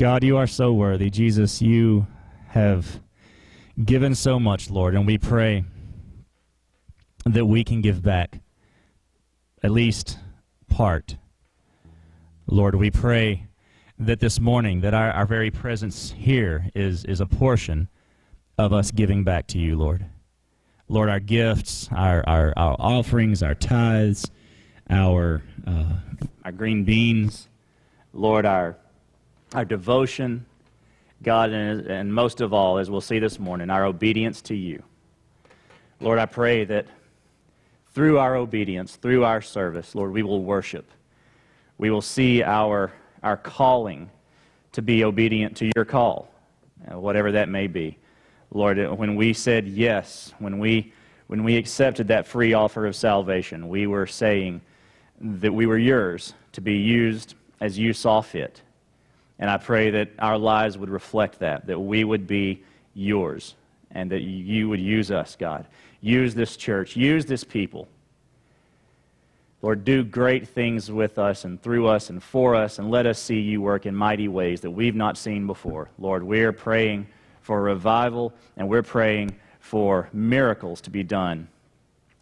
God, you are so worthy. Jesus, you have given so much, Lord, and we pray that we can give back at least part. Lord, we pray that this morning that our, our very presence here is, is a portion of us giving back to you, Lord. Lord, our gifts, our, our, our offerings, our tithes, our, uh, our green beans, Lord, our, our devotion, God, and, and most of all, as we'll see this morning, our obedience to you. Lord, I pray that through our obedience, through our service, Lord, we will worship. We will see our, our calling to be obedient to your call, uh, whatever that may be. Lord, when we said yes, when we, when we accepted that free offer of salvation, we were saying that we were yours to be used as you saw fit. And I pray that our lives would reflect that, that we would be yours, and that you would use us, God. Use this church, use this people. Lord, do great things with us and through us and for us, and let us see you work in mighty ways that we've not seen before. Lord, we're praying for revival, and we're praying for miracles to be done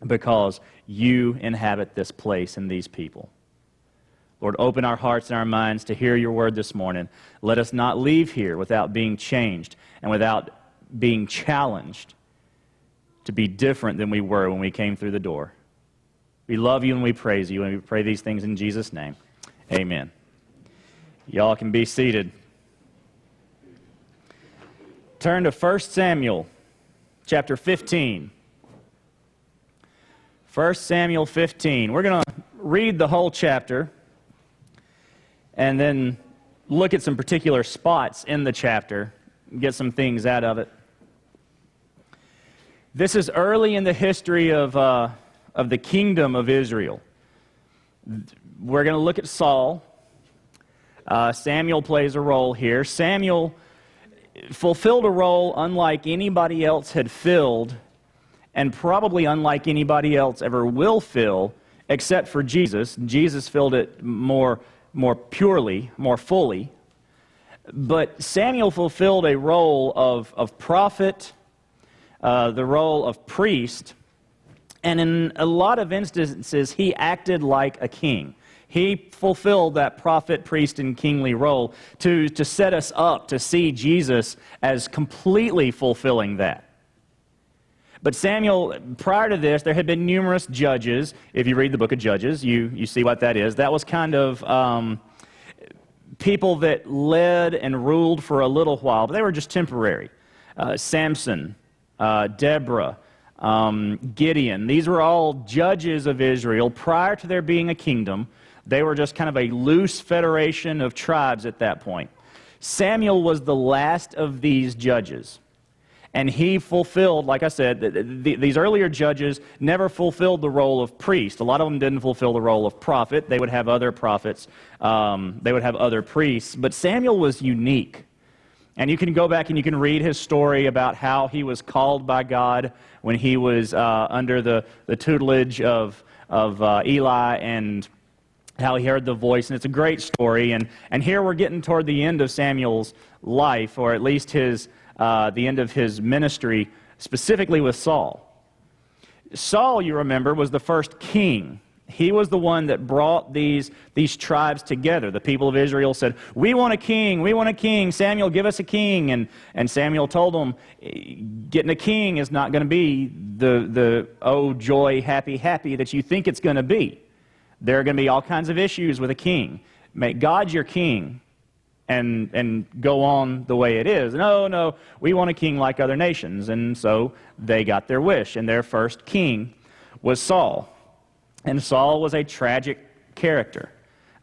because you inhabit this place and these people. Lord, open our hearts and our minds to hear your word this morning. Let us not leave here without being changed and without being challenged to be different than we were when we came through the door. We love you and we praise you, and we pray these things in Jesus' name. Amen. Y'all can be seated. Turn to 1 Samuel chapter 15. 1 Samuel 15. We're going to read the whole chapter and then look at some particular spots in the chapter, get some things out of it. This is early in the history of, uh, of the kingdom of Israel. We're going to look at Saul. Uh, Samuel plays a role here. Samuel fulfilled a role unlike anybody else had filled, and probably unlike anybody else ever will fill, except for Jesus. Jesus filled it more, more purely, more fully. But Samuel fulfilled a role of, of prophet, uh, the role of priest, and in a lot of instances, he acted like a king. He fulfilled that prophet, priest, and kingly role to, to set us up to see Jesus as completely fulfilling that. But Samuel, prior to this, there had been numerous judges. If you read the book of Judges, you, you see what that is. That was kind of um, people that led and ruled for a little while, but they were just temporary. Uh, Samson, uh, Deborah, um, Gideon, these were all judges of Israel prior to there being a kingdom they were just kind of a loose federation of tribes at that point. Samuel was the last of these judges. And he fulfilled, like I said, the, the, these earlier judges never fulfilled the role of priest. A lot of them didn't fulfill the role of prophet. They would have other prophets, um, they would have other priests. But Samuel was unique. And you can go back and you can read his story about how he was called by God when he was uh, under the, the tutelage of, of uh, Eli and how he heard the voice, and it's a great story. And, and here we're getting toward the end of Samuel's life, or at least his, uh, the end of his ministry, specifically with Saul. Saul, you remember, was the first king. He was the one that brought these, these tribes together. The people of Israel said, We want a king, we want a king. Samuel, give us a king. And, and Samuel told them, Getting a king is not going to be the, the, oh, joy, happy, happy that you think it's going to be. There are going to be all kinds of issues with a king. Make God your king and, and go on the way it is. No, no, we want a king like other nations. And so they got their wish, and their first king was Saul. And Saul was a tragic character.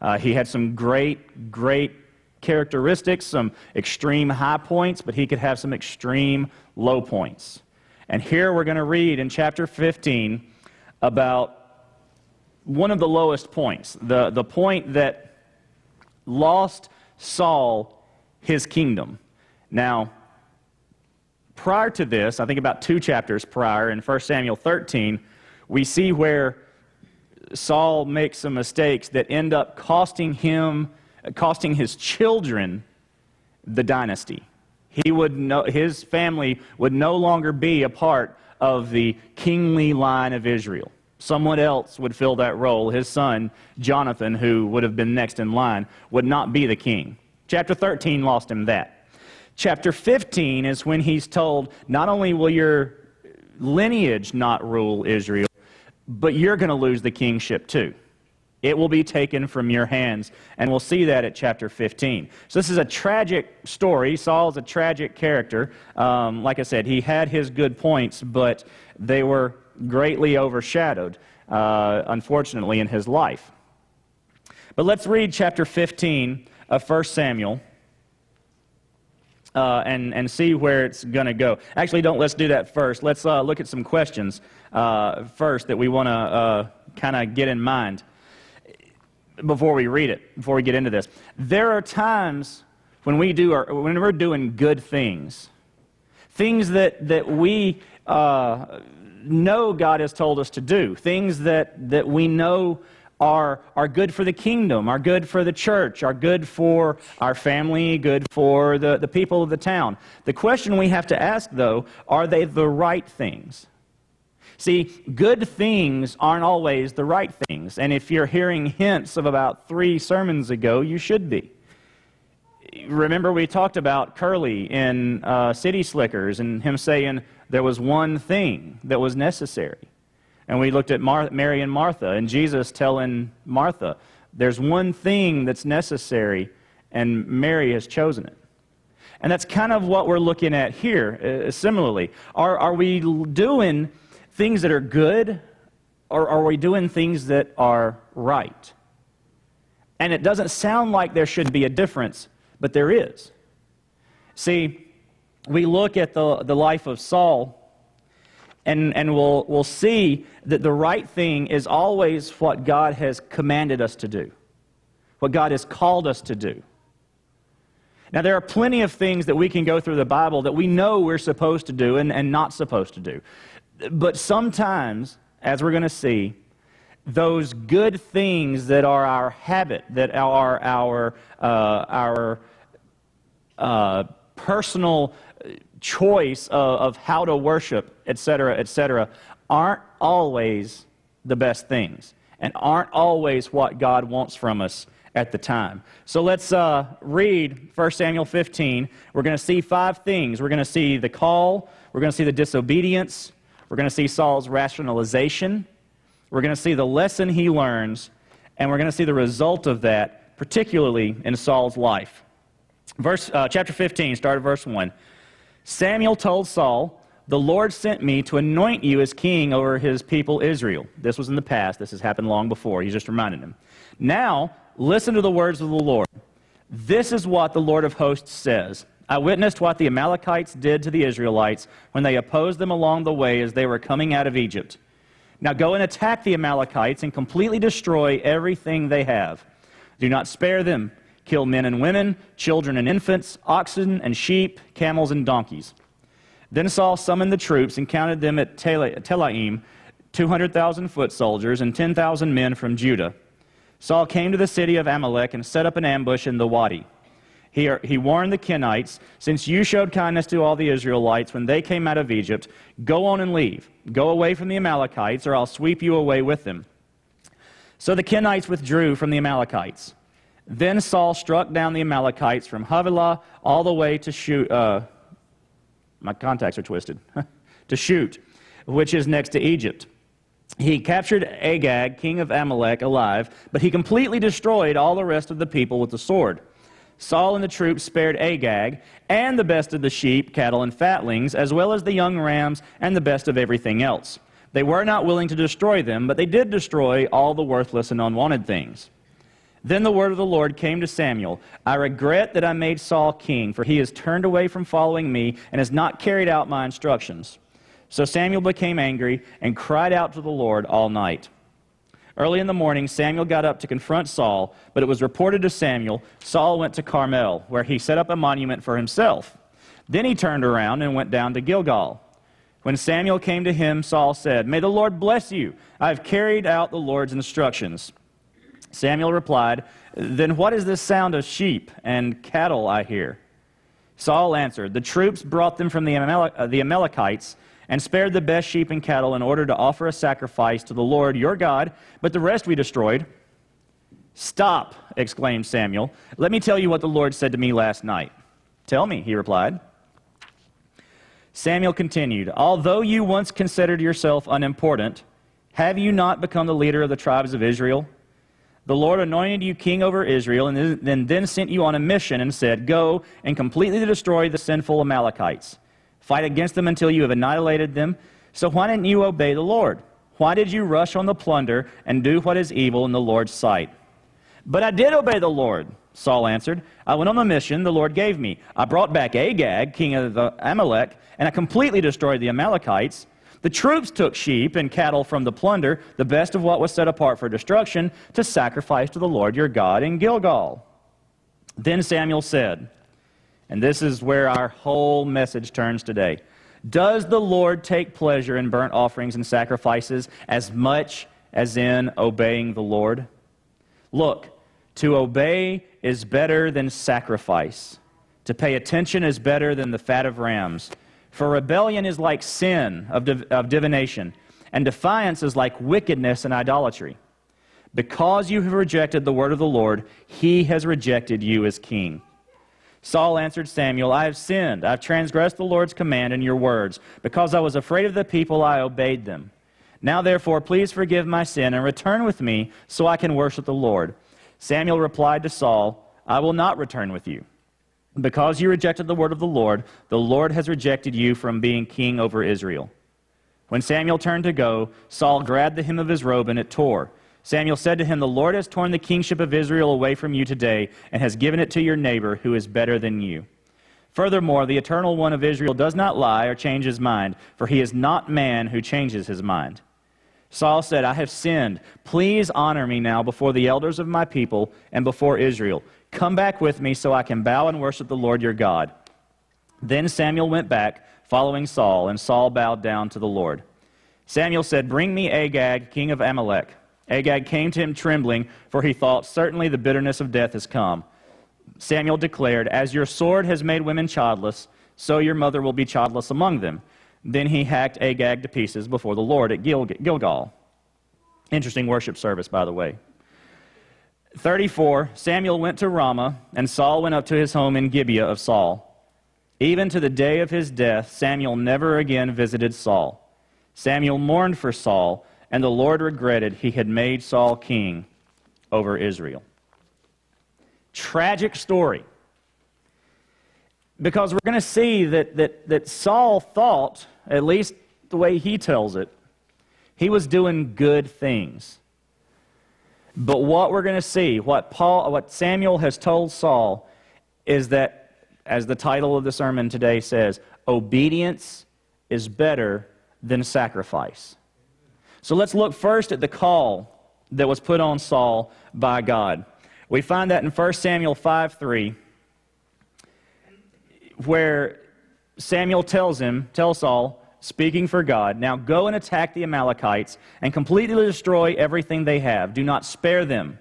Uh, he had some great, great characteristics, some extreme high points, but he could have some extreme low points. And here we're going to read in chapter 15 about one of the lowest points, the, the point that lost Saul his kingdom. Now, prior to this, I think about two chapters prior, in 1 Samuel 13, we see where Saul makes some mistakes that end up costing him, costing his children the dynasty. He would no, his family would no longer be a part of the kingly line of Israel. Someone else would fill that role. His son, Jonathan, who would have been next in line, would not be the king. Chapter 13 lost him that. Chapter 15 is when he's told, not only will your lineage not rule Israel, but you're going to lose the kingship too. It will be taken from your hands. And we'll see that at chapter 15. So, this is a tragic story. Saul is a tragic character. Um, like I said, he had his good points, but they were greatly overshadowed, uh, unfortunately, in his life. But let's read chapter 15 of 1 Samuel. Uh, and, and see where it's going to go. Actually, don't let's do that first. Let's uh, look at some questions uh, first that we want to uh, kind of get in mind before we read it, before we get into this. There are times when we do our, when we're doing good things, things that, that we uh, know God has told us to do, things that, that we know are, are good for the kingdom, are good for the church, are good for our family, good for the, the people of the town. The question we have to ask, though, are they the right things? See, good things aren't always the right things. And if you're hearing hints of about three sermons ago, you should be. Remember, we talked about Curly in uh, City Slickers and him saying there was one thing that was necessary. And we looked at Mar- Mary and Martha, and Jesus telling Martha, there's one thing that's necessary, and Mary has chosen it. And that's kind of what we're looking at here, uh, similarly. Are, are we doing things that are good, or are we doing things that are right? And it doesn't sound like there should be a difference, but there is. See, we look at the, the life of Saul, and, and we'll, we'll see that the right thing is always what God has commanded us to do, what God has called us to do. Now, there are plenty of things that we can go through the Bible that we know we're supposed to do and, and not supposed to do. But sometimes, as we're going to see, those good things that are our habit, that are our, uh, our uh, personal choice of, of how to worship, etc., etc., aren't always the best things and aren't always what God wants from us at the time. So let's uh, read 1 Samuel 15. We're going to see five things. We're going to see the call, we're going to see the disobedience, we're going to see Saul's rationalization. We're going to see the lesson he learns, and we're going to see the result of that, particularly in Saul's life. Verse, uh, chapter 15, start at verse 1. Samuel told Saul, The Lord sent me to anoint you as king over his people Israel. This was in the past. This has happened long before. He's just reminding him. Now, listen to the words of the Lord. This is what the Lord of hosts says. I witnessed what the Amalekites did to the Israelites when they opposed them along the way as they were coming out of Egypt. Now go and attack the Amalekites and completely destroy everything they have. Do not spare them. Kill men and women, children and infants, oxen and sheep, camels and donkeys. Then Saul summoned the troops and counted them at Telaim, 200,000 foot soldiers and 10,000 men from Judah. Saul came to the city of Amalek and set up an ambush in the wadi. He, he warned the Kenites, Since you showed kindness to all the Israelites when they came out of Egypt, go on and leave. Go away from the Amalekites, or I'll sweep you away with them. So the Kenites withdrew from the Amalekites. Then Saul struck down the Amalekites from Havilah all the way to Shoot. Uh, my contacts are twisted. to Shute, which is next to Egypt. He captured Agag, king of Amalek, alive, but he completely destroyed all the rest of the people with the sword. Saul and the troops spared Agag and the best of the sheep, cattle, and fatlings, as well as the young rams and the best of everything else. They were not willing to destroy them, but they did destroy all the worthless and unwanted things. Then the word of the Lord came to Samuel I regret that I made Saul king, for he has turned away from following me and has not carried out my instructions. So Samuel became angry and cried out to the Lord all night. Early in the morning, Samuel got up to confront Saul, but it was reported to Samuel Saul went to Carmel, where he set up a monument for himself. Then he turned around and went down to Gilgal. When Samuel came to him, Saul said, May the Lord bless you. I have carried out the Lord's instructions. Samuel replied, Then what is this sound of sheep and cattle I hear? Saul answered, The troops brought them from uh, the Amalekites and spared the best sheep and cattle in order to offer a sacrifice to the Lord your God, but the rest we destroyed. Stop, exclaimed Samuel. Let me tell you what the Lord said to me last night. Tell me, he replied. Samuel continued, Although you once considered yourself unimportant, have you not become the leader of the tribes of Israel? The Lord anointed you king over Israel and then, then sent you on a mission and said, Go and completely destroy the sinful Amalekites. Fight against them until you have annihilated them. So why didn't you obey the Lord? Why did you rush on the plunder and do what is evil in the Lord's sight? But I did obey the Lord, Saul answered. I went on the mission the Lord gave me. I brought back Agag, king of Amalek, and I completely destroyed the Amalekites. The troops took sheep and cattle from the plunder, the best of what was set apart for destruction, to sacrifice to the Lord your God in Gilgal. Then Samuel said, and this is where our whole message turns today. Does the Lord take pleasure in burnt offerings and sacrifices as much as in obeying the Lord? Look, to obey is better than sacrifice. To pay attention is better than the fat of rams. For rebellion is like sin of, div- of divination, and defiance is like wickedness and idolatry. Because you have rejected the word of the Lord, he has rejected you as king. Saul answered Samuel, I have sinned. I've transgressed the Lord's command and your words. Because I was afraid of the people, I obeyed them. Now, therefore, please forgive my sin and return with me so I can worship the Lord. Samuel replied to Saul, I will not return with you. Because you rejected the word of the Lord, the Lord has rejected you from being king over Israel. When Samuel turned to go, Saul grabbed the hem of his robe and it tore. Samuel said to him, The Lord has torn the kingship of Israel away from you today and has given it to your neighbor who is better than you. Furthermore, the eternal one of Israel does not lie or change his mind, for he is not man who changes his mind. Saul said, I have sinned. Please honor me now before the elders of my people and before Israel. Come back with me so I can bow and worship the Lord your God. Then Samuel went back, following Saul, and Saul bowed down to the Lord. Samuel said, Bring me Agag, king of Amalek. Agag came to him trembling, for he thought, Certainly the bitterness of death has come. Samuel declared, As your sword has made women childless, so your mother will be childless among them. Then he hacked Agag to pieces before the Lord at Gil- Gilgal. Interesting worship service, by the way. 34 Samuel went to Ramah, and Saul went up to his home in Gibeah of Saul. Even to the day of his death, Samuel never again visited Saul. Samuel mourned for Saul, and the Lord regretted he had made Saul king over Israel. Tragic story. Because we're going to see that, that, that Saul thought, at least the way he tells it, he was doing good things. But what we're going to see, what, Paul, what Samuel has told Saul, is that, as the title of the sermon today says, obedience is better than sacrifice. So let's look first at the call that was put on Saul by God. We find that in 1 Samuel 5 3, where Samuel tells him, tells Saul, speaking for God, Now go and attack the Amalekites and completely destroy everything they have. Do not spare them.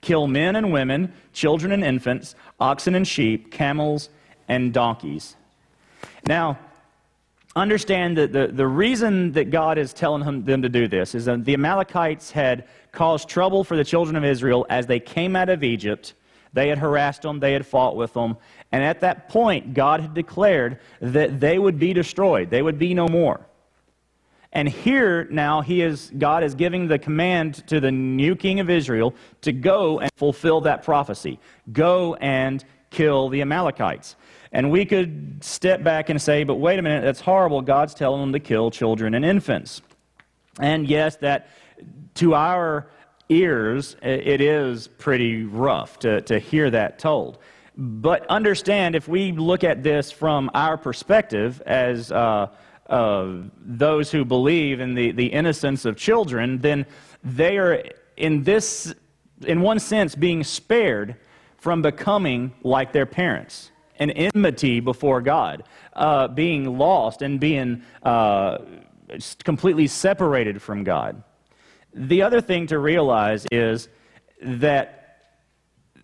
Kill men and women, children and infants, oxen and sheep, camels and donkeys. Now, understand that the, the reason that God is telling them, them to do this is that the Amalekites had caused trouble for the children of Israel as they came out of Egypt. They had harassed them, they had fought with them, and at that point, God had declared that they would be destroyed. They would be no more. And here now, he is, God is giving the command to the new king of Israel to go and fulfill that prophecy. Go and kill the Amalekites. And we could step back and say, but wait a minute, that's horrible. God's telling them to kill children and infants. And yes, that to our ears, it is pretty rough to, to hear that told. But understand, if we look at this from our perspective as uh, uh, those who believe in the, the innocence of children, then they are, in this, in one sense, being spared from becoming like their parents an enmity before God, uh, being lost and being uh, completely separated from God. The other thing to realize is that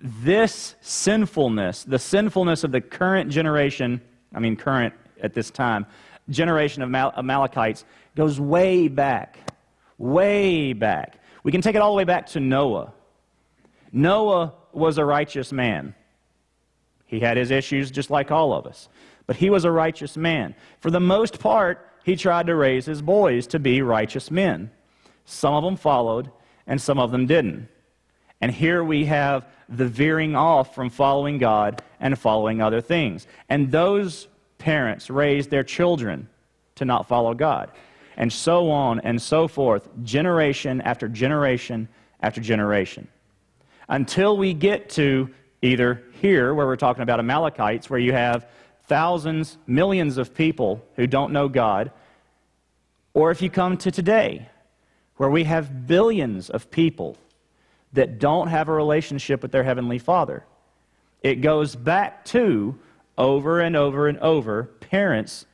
this sinfulness, the sinfulness of the current generation, I mean, current at this time, generation of Mal- Amalekites, goes way back. Way back. We can take it all the way back to Noah. Noah was a righteous man. He had his issues just like all of us, but he was a righteous man. For the most part, he tried to raise his boys to be righteous men. Some of them followed, and some of them didn't. And here we have the veering off from following God and following other things. And those parents raised their children to not follow God. And so on and so forth, generation after generation after generation. Until we get to either here, where we're talking about Amalekites, where you have thousands, millions of people who don't know God, or if you come to today, where we have billions of people that don't have a relationship with their Heavenly Father. It goes back to over and over and over parents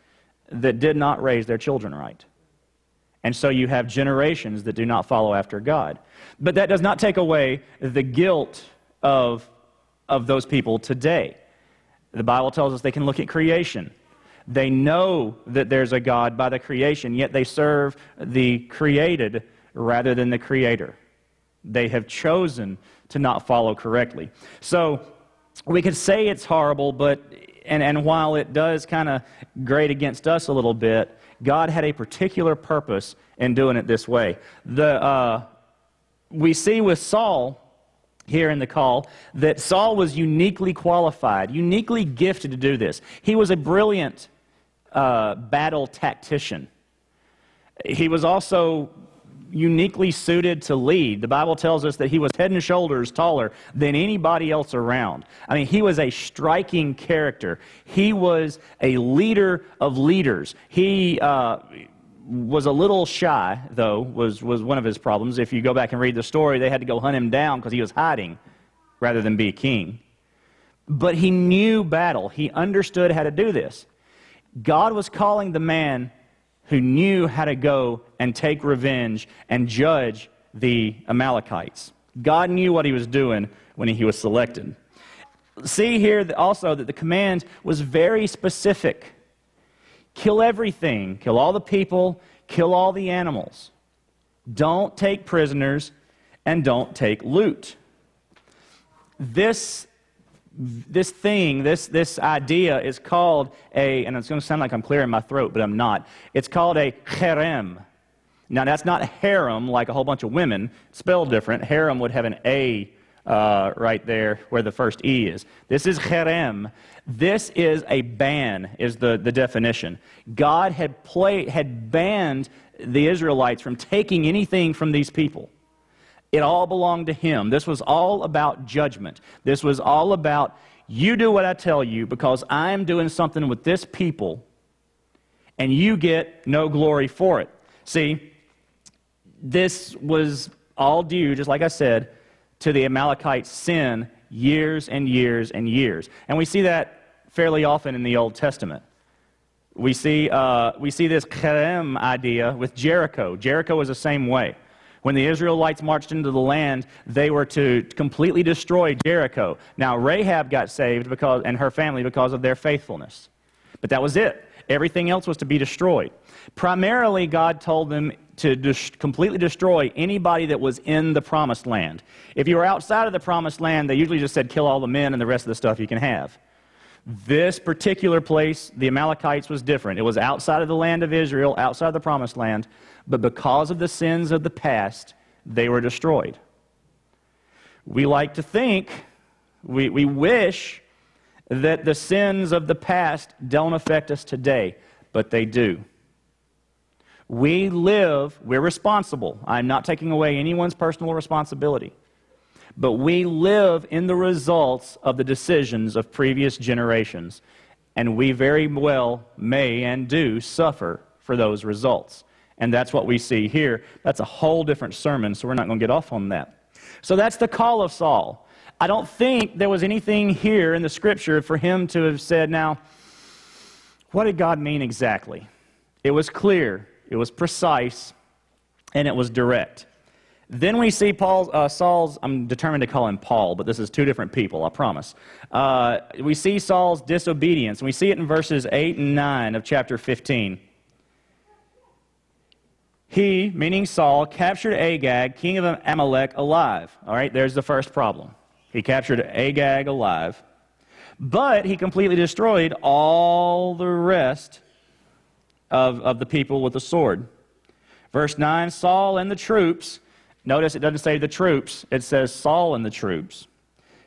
that did not raise their children right. And so you have generations that do not follow after God. But that does not take away the guilt of, of those people today. The Bible tells us they can look at creation. They know that there's a God by the creation, yet they serve the created rather than the creator. They have chosen to not follow correctly. So we could say it's horrible, but and, and while it does kind of grate against us a little bit, God had a particular purpose in doing it this way. The, uh, we see with Saul here in the call that Saul was uniquely qualified, uniquely gifted to do this. He was a brilliant uh, battle tactician. He was also uniquely suited to lead. The Bible tells us that he was head and shoulders taller than anybody else around. I mean, he was a striking character. He was a leader of leaders. He uh, was a little shy, though, was, was one of his problems. If you go back and read the story, they had to go hunt him down because he was hiding rather than be king. But he knew battle, he understood how to do this. God was calling the man who knew how to go and take revenge and judge the Amalekites. God knew what he was doing when he was selected. See here also that the command was very specific kill everything, kill all the people, kill all the animals. Don't take prisoners, and don't take loot. This this thing, this, this idea is called a, and it's going to sound like I'm clearing my throat, but I'm not. It's called a cherem. Now, that's not harem like a whole bunch of women, spelled different. Harem would have an A uh, right there where the first E is. This is cherem. This is a ban, is the, the definition. God had, play, had banned the Israelites from taking anything from these people. It all belonged to him. This was all about judgment. This was all about you do what I tell you because I'm doing something with this people and you get no glory for it. See, this was all due, just like I said, to the Amalekites' sin years and years and years. And we see that fairly often in the Old Testament. We see, uh, we see this cherem idea with Jericho. Jericho was the same way. When the Israelites marched into the land, they were to completely destroy Jericho. Now, Rahab got saved because, and her family because of their faithfulness. But that was it. Everything else was to be destroyed. Primarily, God told them to dis- completely destroy anybody that was in the promised land. If you were outside of the promised land, they usually just said, kill all the men and the rest of the stuff you can have. This particular place, the Amalekites, was different. It was outside of the land of Israel, outside of the promised land, but because of the sins of the past, they were destroyed. We like to think, we, we wish that the sins of the past don't affect us today, but they do. We live, we're responsible. I'm not taking away anyone's personal responsibility but we live in the results of the decisions of previous generations. And we very well may and do suffer for those results. And that's what we see here. That's a whole different sermon, so we're not going to get off on that. So that's the call of Saul. I don't think there was anything here in the scripture for him to have said, now, what did God mean exactly? It was clear, it was precise, and it was direct. Then we see Paul, uh, Saul's, I'm determined to call him Paul, but this is two different people, I promise. Uh, we see Saul's disobedience, and we see it in verses 8 and 9 of chapter 15. He, meaning Saul, captured Agag, king of Amalek, alive. All right, there's the first problem. He captured Agag alive, but he completely destroyed all the rest of, of the people with the sword. Verse 9 Saul and the troops Notice it doesn't say the troops, it says Saul and the troops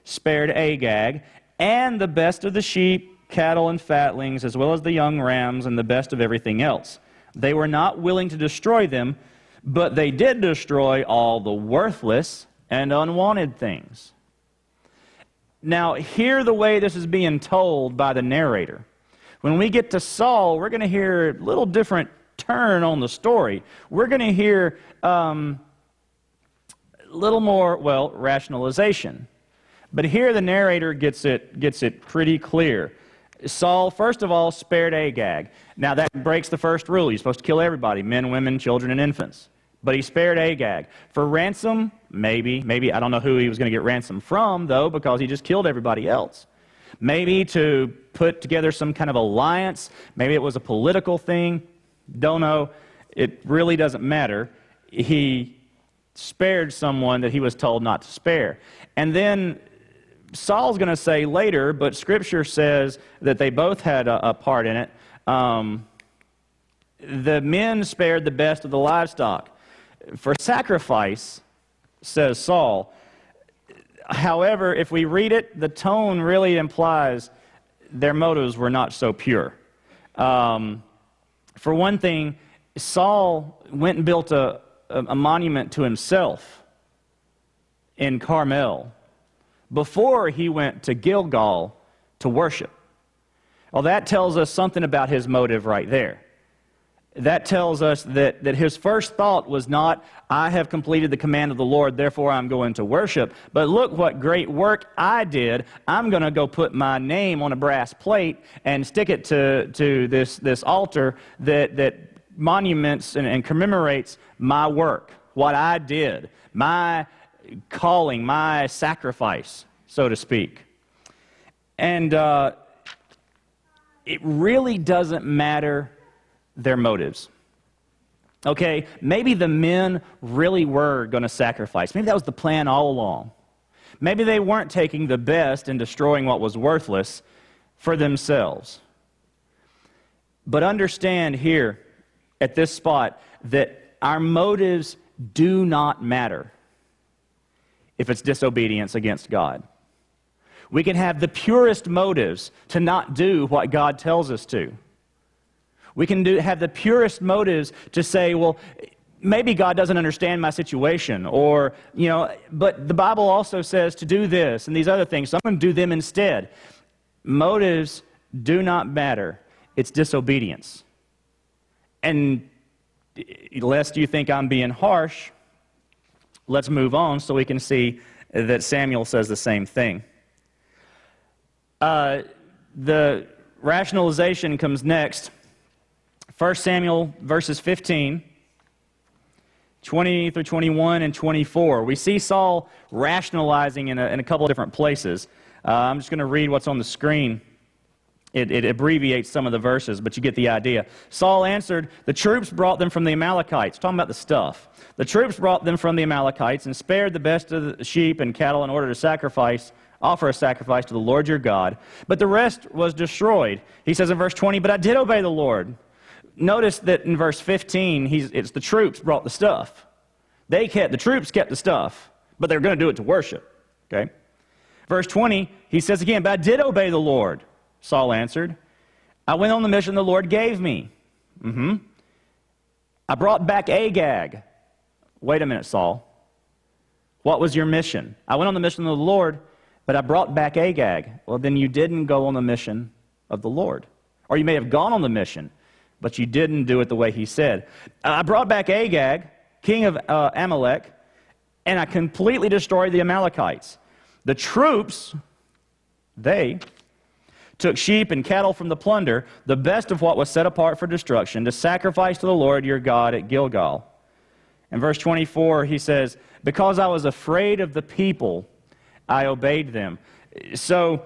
spared Agag and the best of the sheep, cattle, and fatlings, as well as the young rams and the best of everything else. They were not willing to destroy them, but they did destroy all the worthless and unwanted things. Now, hear the way this is being told by the narrator. When we get to Saul, we're going to hear a little different turn on the story. We're going to hear um, little more, well, rationalization. But here the narrator gets it, gets it pretty clear. Saul, first of all, spared Agag. Now, that breaks the first rule. He's supposed to kill everybody men, women, children, and infants. But he spared Agag. For ransom, maybe. Maybe, I don't know who he was going to get ransom from, though, because he just killed everybody else. Maybe to put together some kind of alliance. Maybe it was a political thing. Don't know. It really doesn't matter. He spared someone that he was told not to spare. And then Saul's going to say later, but Scripture says that they both had a, a part in it. Um, the men spared the best of the livestock. For sacrifice, says Saul. However, if we read it, the tone really implies their motives were not so pure. Um, for one thing, Saul went and built a, a monument to himself in Carmel before he went to Gilgal to worship. Well, that tells us something about his motive right there. That tells us that, that his first thought was not, I have completed the command of the Lord, therefore I'm going to worship. But look what great work I did. I'm going to go put my name on a brass plate and stick it to, to this, this altar that, that monuments and, and commemorates my work, what I did, my calling, my sacrifice, so to speak. And uh, it really doesn't matter their motives. Okay, maybe the men really were going to sacrifice. Maybe that was the plan all along. Maybe they weren't taking the best and destroying what was worthless for themselves. But understand here at this spot that our motives do not matter if it's disobedience against God. We can have the purest motives to not do what God tells us to. We can do, have the purest motives to say, well, maybe God doesn't understand my situation, or, you know, but the Bible also says to do this and these other things, so I'm going to do them instead. Motives do not matter, it's disobedience. And lest you think I'm being harsh, let's move on so we can see that Samuel says the same thing. Uh, the rationalization comes next. 1 Samuel verses 15, 20 through 21, and 24. We see Saul rationalizing in a, in a couple of different places. Uh, I'm just going to read what's on the screen. It, it, abbreviates some of the verses, but you get the idea. Saul answered, The troops brought them from the Amalekites. Talking about the stuff. The troops brought them from the Amalekites and spared the best of the sheep and cattle in order to sacrifice, offer a sacrifice to the Lord your God. But the rest was destroyed. He says in verse 20, But I did obey the Lord. Notice that in verse 15, it's the troops brought the stuff. They kept, the troops kept the stuff, but they're going to do it to worship. Okay? Verse 20, he says again, But I did obey the Lord. Saul answered, I went on the mission the Lord gave me. Mm-hmm. I brought back Agag. Wait a minute, Saul. What was your mission? I went on the mission of the Lord, but I brought back Agag. Well, then you didn't go on the mission of the Lord. Or you may have gone on the mission, but you didn't do it the way he said. I brought back Agag, king of uh, Amalek, and I completely destroyed the Amalekites. The troops, they took sheep and cattle from the plunder, the best of what was set apart for destruction, to sacrifice to the Lord your God at Gilgal. In verse 24, he says, Because I was afraid of the people, I obeyed them. So,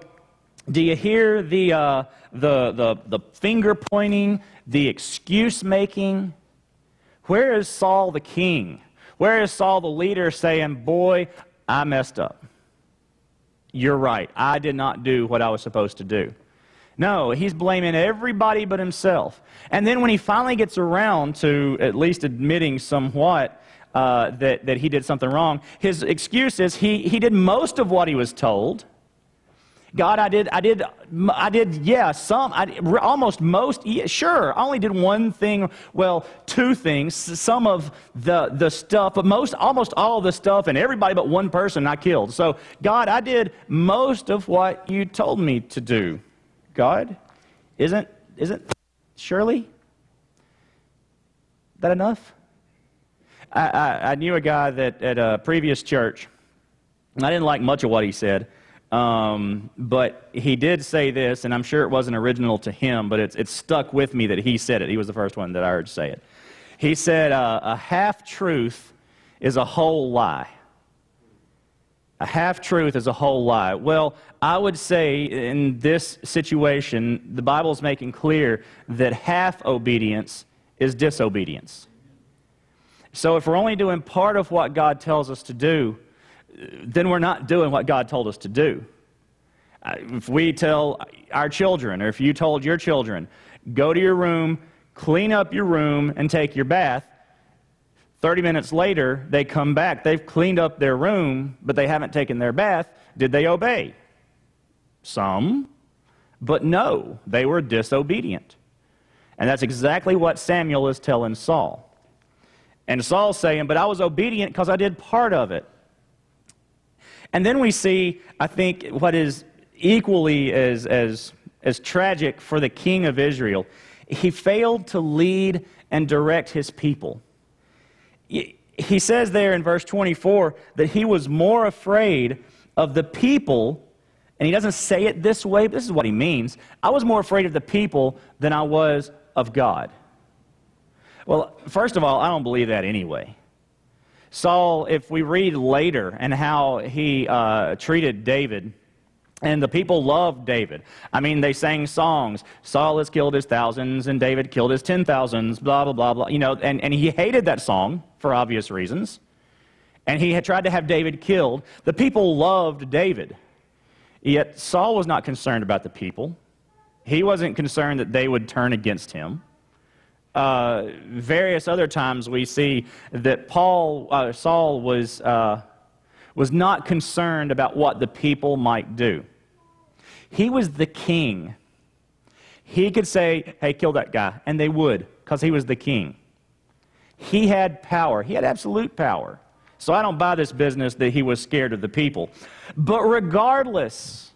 do you hear the, uh, the, the, the finger pointing, the excuse making? Where is Saul the king? Where is Saul the leader saying, Boy, I messed up? You're right. I did not do what I was supposed to do. No, he's blaming everybody but himself. And then when he finally gets around to at least admitting somewhat uh, that, that he did something wrong, his excuse is he, he did most of what he was told. God, I did, I did, I did, yeah, some, I, almost most, yeah, sure, I only did one thing, well, two things, some of the, the stuff, but most, almost all the stuff, and everybody but one person I killed. So, God, I did most of what you told me to do. God, isn't, isn't, surely, that enough? I, I, I knew a guy that at a previous church, and I didn't like much of what he said. Um, but he did say this, and I'm sure it wasn't original to him, but it's, it's stuck with me that he said it. He was the first one that I heard say it. He said, uh, A half truth is a whole lie. A half truth is a whole lie. Well, I would say in this situation, the Bible is making clear that half obedience is disobedience. So if we're only doing part of what God tells us to do, then we're not doing what God told us to do. Uh, if we tell our children, or if you told your children, go to your room, clean up your room, and take your bath, 30 minutes later, they come back. They've cleaned up their room, but they haven't taken their bath. Did they obey? Some, but no, they were disobedient. And that's exactly what Samuel is telling Saul. And Saul's saying, But I was obedient because I did part of it. And then we see, I think, what is equally as, as, as tragic for the king of Israel. He failed to lead and direct his people. He says there in verse 24 that he was more afraid of the people, and he doesn't say it this way, but this is what he means. I was more afraid of the people than I was of God. Well, first of all, I don't believe that anyway. Saul, if we read later and how he uh, treated David, and the people loved David. I mean, they sang songs. Saul has killed his thousands, and David killed his ten thousands, blah, blah, blah, blah. You know, and, and he hated that song for obvious reasons. And he had tried to have David killed. The people loved David. Yet Saul was not concerned about the people. He wasn't concerned that they would turn against him uh, various other times we see that Paul, uh, Saul was, uh, was not concerned about what the people might do. He was the king. He could say, hey, kill that guy, and they would, because he was the king. He had power, he had absolute power. So I don't buy this business that he was scared of the people. But regardless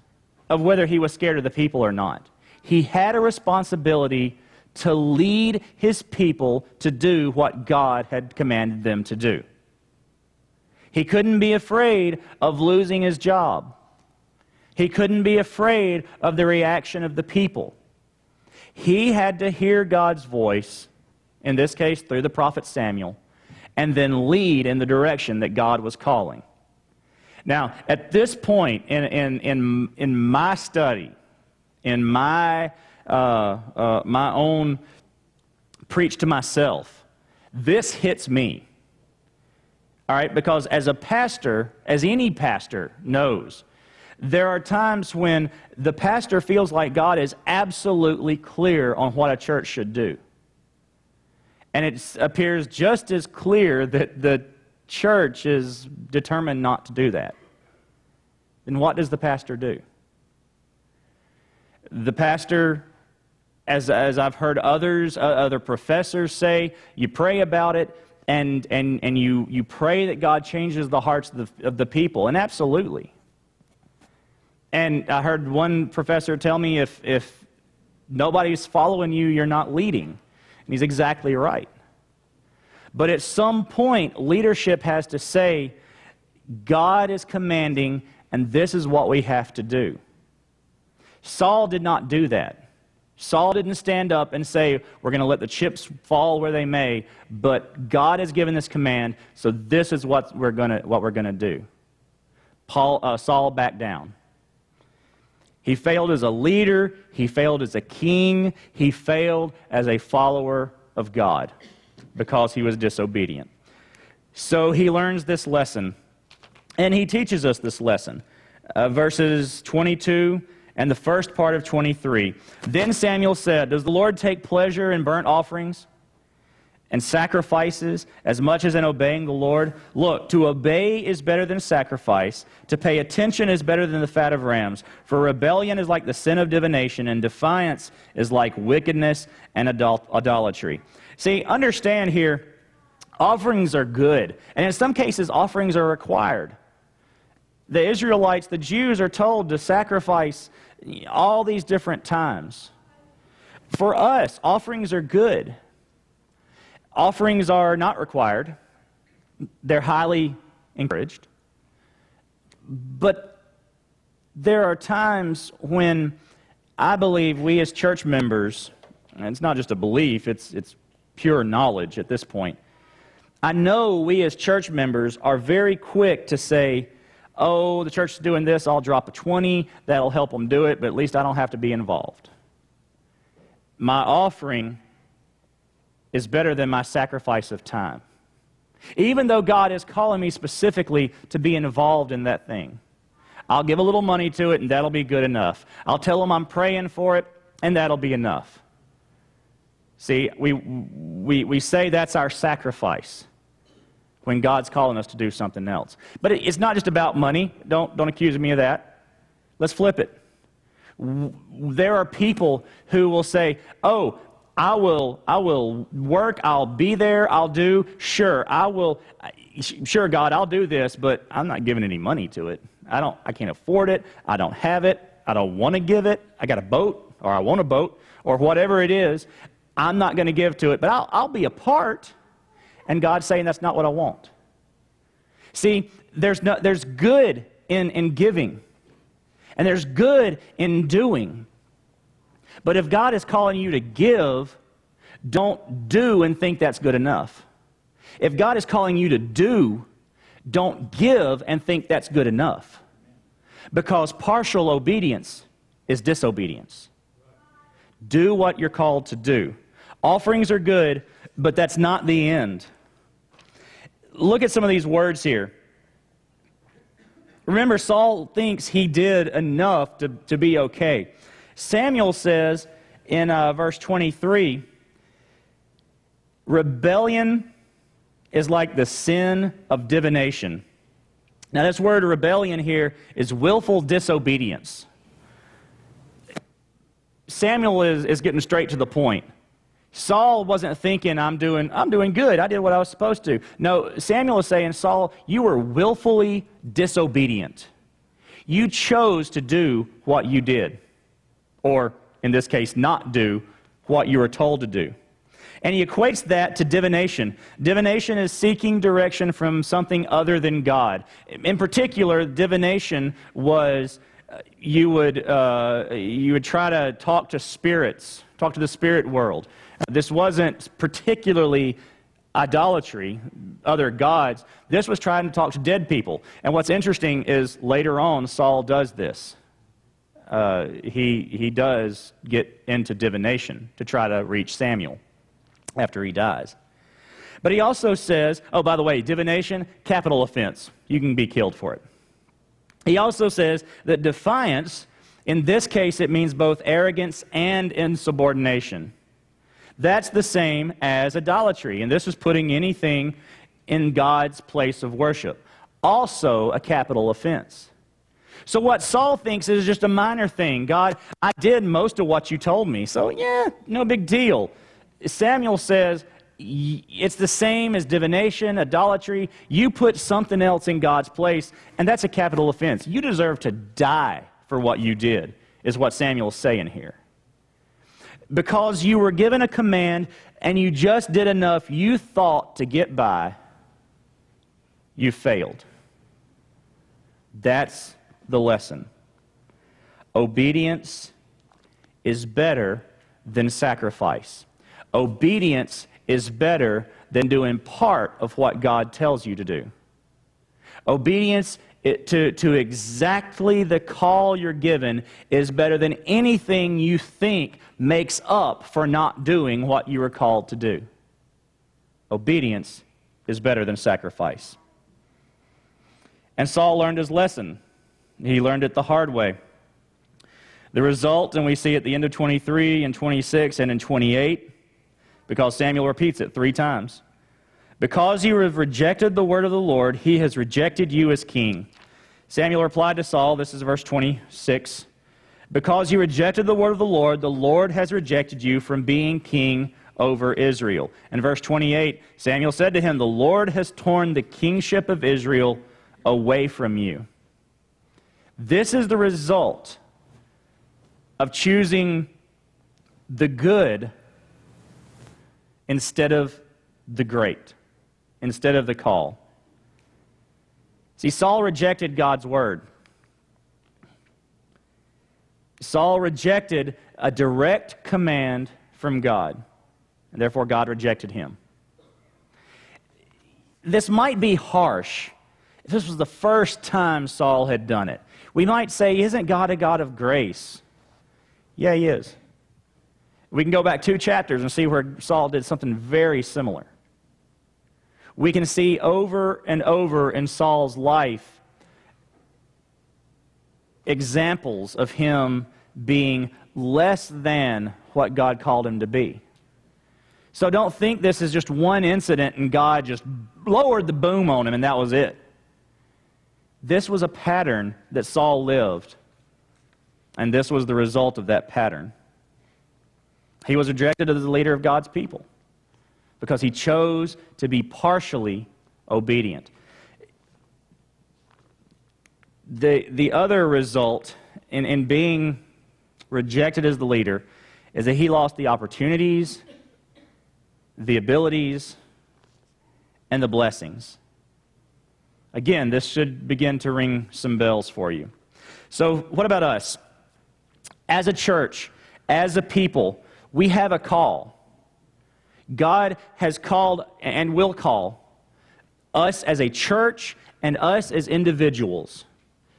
of whether he was scared of the people or not, he had a responsibility to lead his people to do what God had commanded them to do. He couldn't be afraid of losing his job. He couldn't be afraid of the reaction of the people. He had to hear God's voice, in this case through the prophet Samuel, and then lead in the direction that God was calling. Now, at this point in, in, in, in my study, in my uh, uh, my own preach to myself. This hits me. All right, because as a pastor, as any pastor knows, there are times when the pastor feels like God is absolutely clear on what a church should do. And it appears just as clear that the church is determined not to do that. Then what does the pastor do? The pastor as, as I've heard others, uh, other professors say, you pray about it and, and, and you, you pray that God changes the hearts of the, of the people. And absolutely. And I heard one professor tell me if, if nobody's following you, you're not leading. And he's exactly right. But at some point, leadership has to say, God is commanding, and this is what we have to do. Saul did not do that. Saul didn't stand up and say, We're going to let the chips fall where they may, but God has given this command, so this is what we're going to, do. Paul, uh, Saul backed down. He failed as a leader, he failed as a king, he failed as a follower of God because he was disobedient. So he learns this lesson, and he teaches us this lesson. Uh, verses 22 and the first part of 23. Then Samuel said, Does the Lord take pleasure in burnt offerings and sacrifices as much as in obeying the Lord? Look, to obey is better than sacrifice, to pay attention is better than the fat of rams. For rebellion is like the sin of divination, and defiance is like wickedness and idolatry. See, understand here, offerings are good, and in some cases, offerings are required the Israelites, the Jews, are told to sacrifice all these different times. For us, offerings are good. Offerings are not required, they're highly encouraged. But there are times when I believe we as church members, and it's not just a belief, it's, it's pure knowledge at this point. I know we as church members are very quick to say, oh, the church is doing this, I'll drop a 20. That'll help them do it, but at least I don't have to be involved. My offering is better than my sacrifice of time. Even though God is calling me specifically to be involved in that thing, I'll give a little money to it and that'll be good enough. I'll tell them I'm praying for it and that'll be enough. See, we, we, we say that's our sacrifice when God's calling us to do something else. But it's not just about money. Don't, don't accuse me of that. Let's flip it. There are people who will say, oh, I will, I will work, I'll be there, I'll do, sure, I will, sure, God, I'll do this, but I'm not giving any money to it. I, don't, I can't afford it, I don't have it, I don't want to give it, I got a boat, or I want a boat, or whatever it is. I'm not going to give to it, but I'll, I'll be a part and God's saying that's not what I want. See, there's, no, there's good in, in giving, and there's good in doing. But if God is calling you to give, don't do and think that's good enough. If God is calling you to do, don't give and think that's good enough. Because partial obedience is disobedience. Do what you're called to do. Offerings are good, but that's not the end look at some of these words here. Remember, Saul thinks he did enough to, to be okay. Samuel says in uh, verse 23 rebellion is like the sin of divination. Now, this word rebellion here is willful disobedience. Samuel is, is getting straight to the point. Saul wasn't thinking, I'm doing, I'm doing good. I did what I was supposed to. No, Samuel is saying, Saul, you were willfully disobedient. You chose to do what you did. Or, in this case, not do what you were told to do. And he equates that to divination. Divination is seeking direction from something other than God. In particular, divination was uh, you would, uh, you would try to talk to spirits, talk to the spirit world. This wasn't particularly idolatry, other gods. This was trying to talk to dead people. And what's interesting is later on, Saul does this. Uh, he, he does get into divination to try to reach Samuel after he dies. But he also says, oh, by the way, divination, capital offense. You can be killed for it. He also says that defiance, in this case, it means both arrogance and insubordination. That's the same as idolatry. And this is putting anything in God's place of worship. Also, a capital offense. So, what Saul thinks is just a minor thing. God, I did most of what you told me. So, yeah, no big deal. Samuel says, it's the same as divination, idolatry. You put something else in God's place, and that's a capital offense. You deserve to die for what you did, is what Samuel's saying here because you were given a command and you just did enough you thought to get by, you failed. That's the lesson. Obedience is better than sacrifice. Obedience is better than doing part of what God tells you to do. Obedience to, to exactly the call you're given is better than anything you think makes up for not doing what you were called to do. Obedience is better than sacrifice. And Saul learned his lesson. He learned it the hard way. The result, and we see at the end of 23 and 26 and in 28, because Samuel repeats it three times. Because you have rejected the word of the Lord, he has rejected you as king. Samuel replied to Saul, this is verse 26, Because you rejected the word of the Lord, the Lord has rejected you from being king over Israel. And verse 28, Samuel said to him, The Lord has torn the kingship of Israel away from you. This is the result of choosing the good instead of the great, instead of the call. See, Saul rejected God's word. Saul rejected a direct command from God, and therefore God rejected him. This might be harsh if this was the first time Saul had done it. We might say, Isn't God a God of grace? Yeah, he is. We can go back two chapters and see where Saul did something very similar. We can see over and over in Saul's life examples of him being less than what God called him to be. So don't think this is just one incident and God just lowered the boom on him and that was it. This was a pattern that Saul lived and this was the result of that pattern. He was rejected as the leader of God's people because he chose to be partially obedient. The, the other result in, in being rejected as the leader is that he lost the opportunities, the abilities, and the blessings. Again, this should begin to ring some bells for you. So, what about us? As a church, as a people, we have a call. God has called and will call us as a church and us as individuals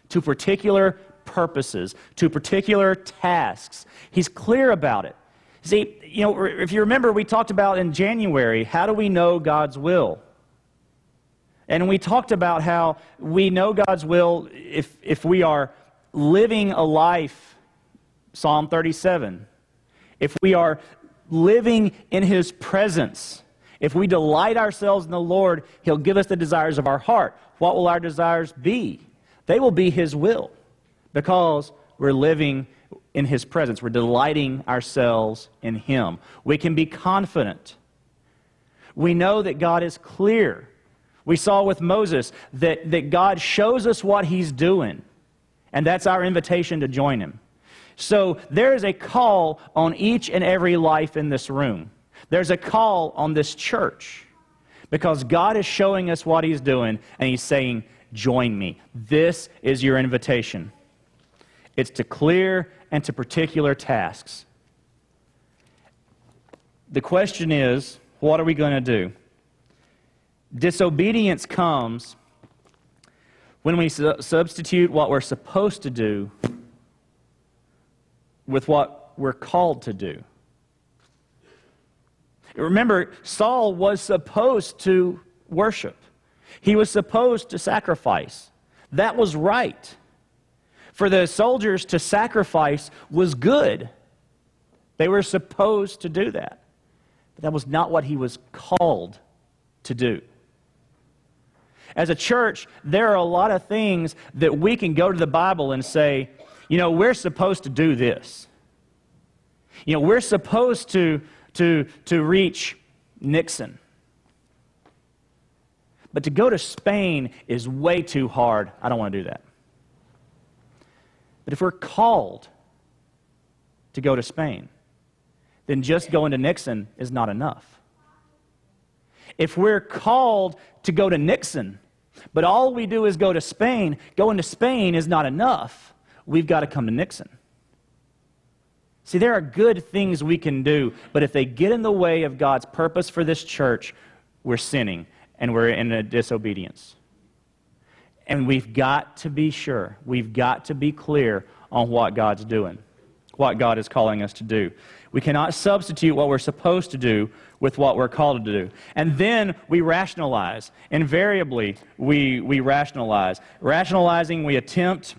to particular purposes, to particular tasks. He's clear about it. See, you know, if you remember, we talked about in January, how do we know God's will? And we talked about how we know God's will if, if we are living a life Psalm 37. If we are living in His presence, if we delight ourselves in the Lord, He'll give us the desires of our heart. What will our desires be? They will be His will because we're living in His presence. We're delighting ourselves in Him. We can be confident. We know that God is clear. We saw with Moses that, that God shows us what He's doing, and that's our invitation to join Him. So there is a call on each and every life in this room. There's a call on this church because God is showing us what He's doing and He's saying, Join me. This is your invitation. It's to clear and to particular tasks. The question is, what are we going to do? Disobedience comes when we su- substitute what we're supposed to do with what we're called to do. Remember, Saul was supposed to worship, he was supposed to sacrifice. That was right. For the soldiers to sacrifice was good. They were supposed to do that. But that was not what he was called to do. As a church, there are a lot of things that we can go to the Bible and say, you know, we're supposed to do this. You know, we're supposed to, to, to reach Nixon. But to go to Spain is way too hard. I don't want to do that. But if we're called to go to Spain, then just going to Nixon is not enough. If we're called to go to Nixon, but all we do is go to Spain, going to Spain is not enough we've got to come to Nixon. See, there are good things we can do, but if they get in the way of God's purpose for this church, we're sinning and we're in a disobedience. And we've got to be sure, we've got to be clear on what God's doing, what God is calling us to do. We cannot substitute what we're supposed to do with what we're called to do. And then we rationalize. Invariably, we, we rationalize. Rationalizing, we attempt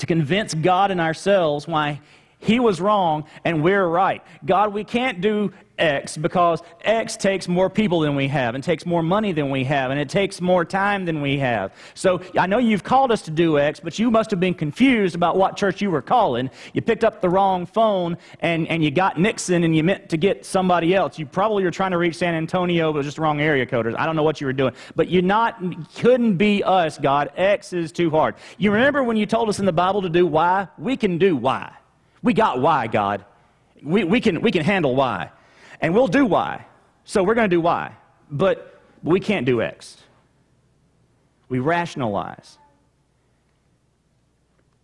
to convince God and ourselves why he was wrong and we're right. God, we can't do X because X takes more people than we have and takes more money than we have and it takes more time than we have. So I know you've called us to do X, but you must have been confused about what church you were calling. You picked up the wrong phone and, and you got Nixon and you meant to get somebody else. You probably were trying to reach San Antonio, but it was just the wrong area coders. I don't know what you were doing. But you're not couldn't be us, God. X is too hard. You remember when you told us in the Bible to do Y? We can do Y. We got Y, God. We, we, can, we can handle Y. And we'll do Y. So we're going to do Y. But we can't do X. We rationalize.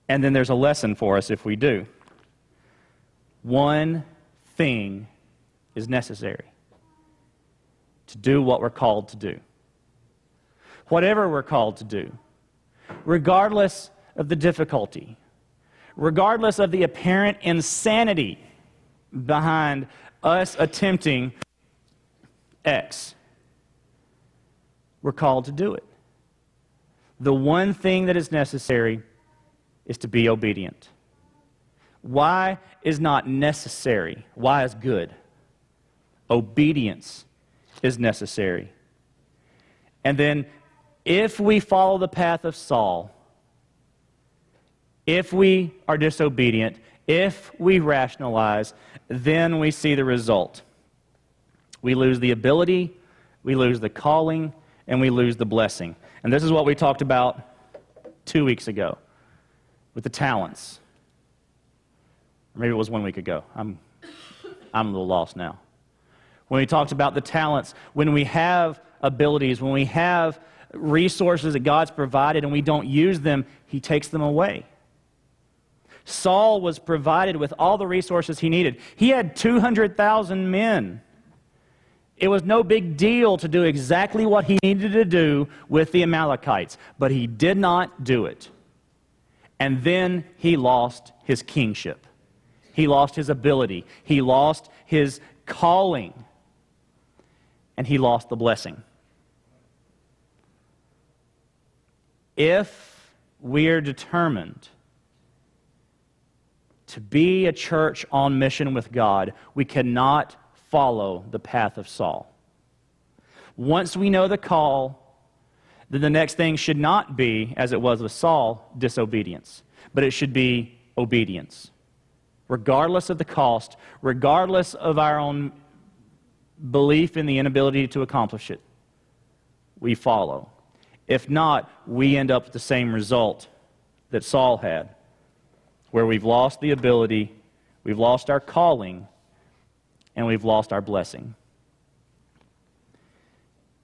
And then there's a lesson for us if we do. One thing is necessary to do what we're called to do. Whatever we're called to do, regardless of the difficulty, regardless of the apparent insanity behind us attempting X. We're called to do it. The one thing that is necessary is to be obedient. Y is not necessary, Y is good. Obedience is necessary. And then, if we follow the path of Saul, if we are disobedient, if we rationalize, then we see the result. We lose the ability, we lose the calling, and we lose the blessing. And this is what we talked about two weeks ago with the talents. Maybe it was one week ago. I'm, I'm a little lost now. When we talked about the talents, when we have abilities, when we have resources that God's provided and we don't use them, He takes them away. Saul was provided with all the resources he needed. He had 200,000 men. It was no big deal to do exactly what he needed to do with the Amalekites, but he did not do it. And then he lost his kingship. He lost his ability. He lost his calling. And he lost the blessing. If we're determined to be a church on mission with God, we cannot follow the path of Saul. Once we know the call, then the next thing should not be, as it was with Saul, disobedience, but it should be obedience. Regardless of the cost, regardless of our own belief in the inability to accomplish it, we follow. If not, we end up with the same result that Saul had where we've lost the ability, we've lost our calling, and we've lost our blessing.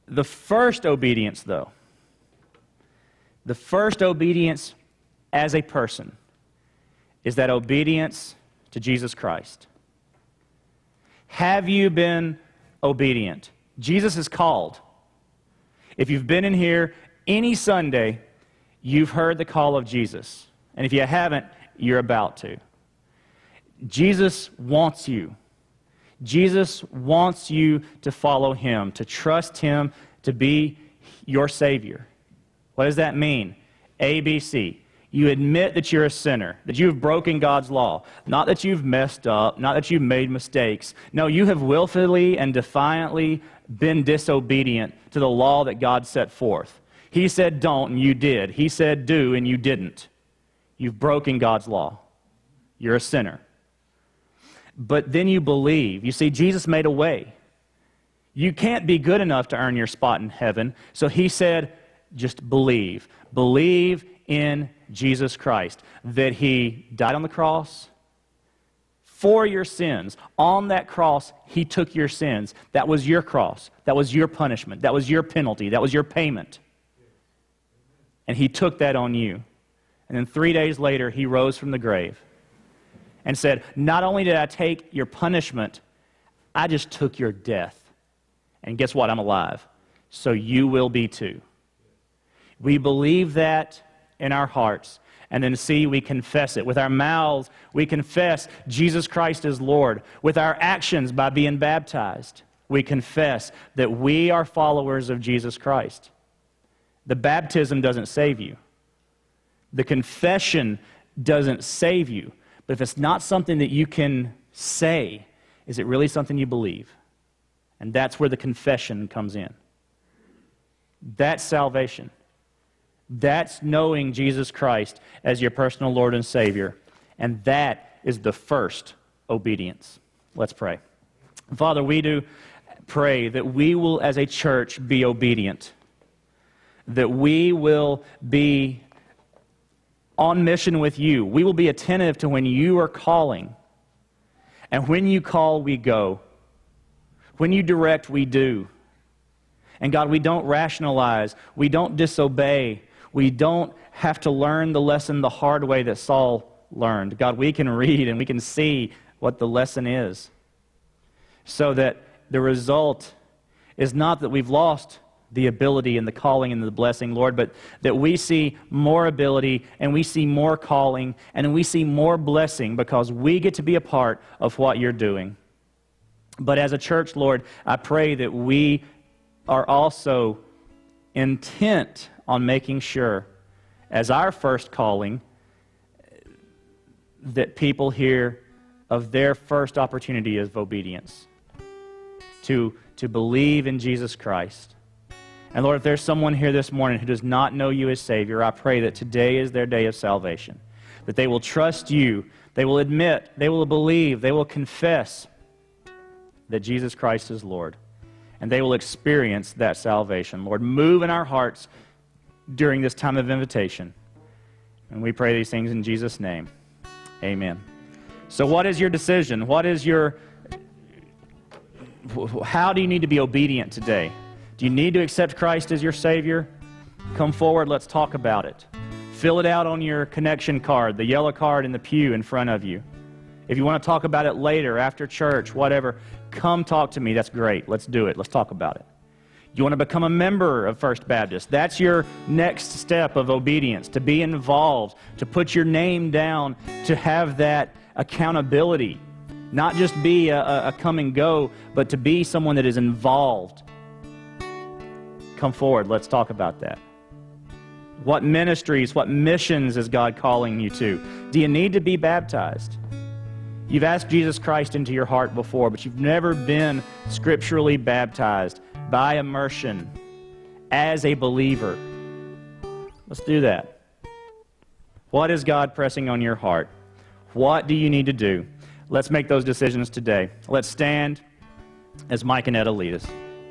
The first obedience, though, the first obedience as a person is that obedience to Jesus Christ. Have you been obedient? Jesus is called. If you've been in here any Sunday, you've heard the call of Jesus. And if you haven't, you're about to. Jesus wants you. Jesus wants you to follow him, to trust him to be your Savior. What does that mean? ABC. You admit that you're a sinner, that you've broken God's law. Not that you've messed up, not that you've made mistakes. No, you have willfully and defiantly been disobedient to the law that God set forth. He said don't, and you did. He said do, and you didn't. You've broken God's law. You're a sinner. But then you believe. You see, Jesus made a way. You can't be good enough to earn your spot in heaven. So he said, just believe. Believe in Jesus Christ, that he died on the cross for your sins. On that cross, he took your sins. That was your cross. That was your punishment. That was your penalty. That was your payment. And he took that on you. And then three days later, he rose from the grave. and said, Not only did I take your punishment, I just took your death. And guess what? I'm alive. So you will be too. We believe that in our hearts. And then, see, we confess it. With our mouths, we confess Jesus Christ is Lord. With our actions, by being baptized, we confess that we are followers of Jesus Christ. The baptism doesn't save you, the confession doesn't save you. But if it's not something that you can say, is it really something you believe? And that's where the confession comes in. That's salvation. That's knowing Jesus Christ as your personal Lord and Savior. And that is the first obedience. Let's pray. Father, we do pray that we will, as a church, be obedient, that we will be on mission with you. We will be attentive to when you are calling. And when you call, we go. When you direct, we do. And God, we don't rationalize, we don't disobey, we don't have to learn the lesson the hard way that Saul learned. God, we can read and we can see what the lesson is. So that the result is not that we've lost the ability and the calling and the blessing, Lord, but that we see more ability and we see more calling and we see more blessing because we get to be a part of what you're doing. But as a church, Lord, I pray that we are also intent on making sure, as our first calling, that people hear of their first opportunity of obedience to, to believe in Jesus Christ and Lord, if there's someone here this morning who does not know you as Savior, I pray that today is their day of salvation. That they will trust you, they will admit, they will believe, they will confess that Jesus Christ is Lord. And they will experience that salvation. Lord, move in our hearts during this time of invitation. And we pray these things in Jesus' name. Amen. So, what is your decision? What is your. How do you need to be obedient today? Do you need to accept Christ as your Savior? Come forward, let's talk about it. Fill it out on your connection card, the yellow card in the pew in front of you. If you want to talk about it later, after church, whatever, come talk to me. That's great. Let's do it. Let's talk about it. You want to become a member of First Baptist. That's your next step of obedience, to be involved, to put your name down, to have that accountability. Not just be a, a come and go, but to be someone that is involved come forward. Let's talk about that. What ministries, what missions is God calling you to? Do you need to be baptized? You've asked Jesus Christ into your heart before, but you've never been scripturally baptized by immersion as a believer. Let's do that. What is God pressing on your heart? What do you need to do? Let's make those decisions today. Let's stand as Mike and Etta lead us.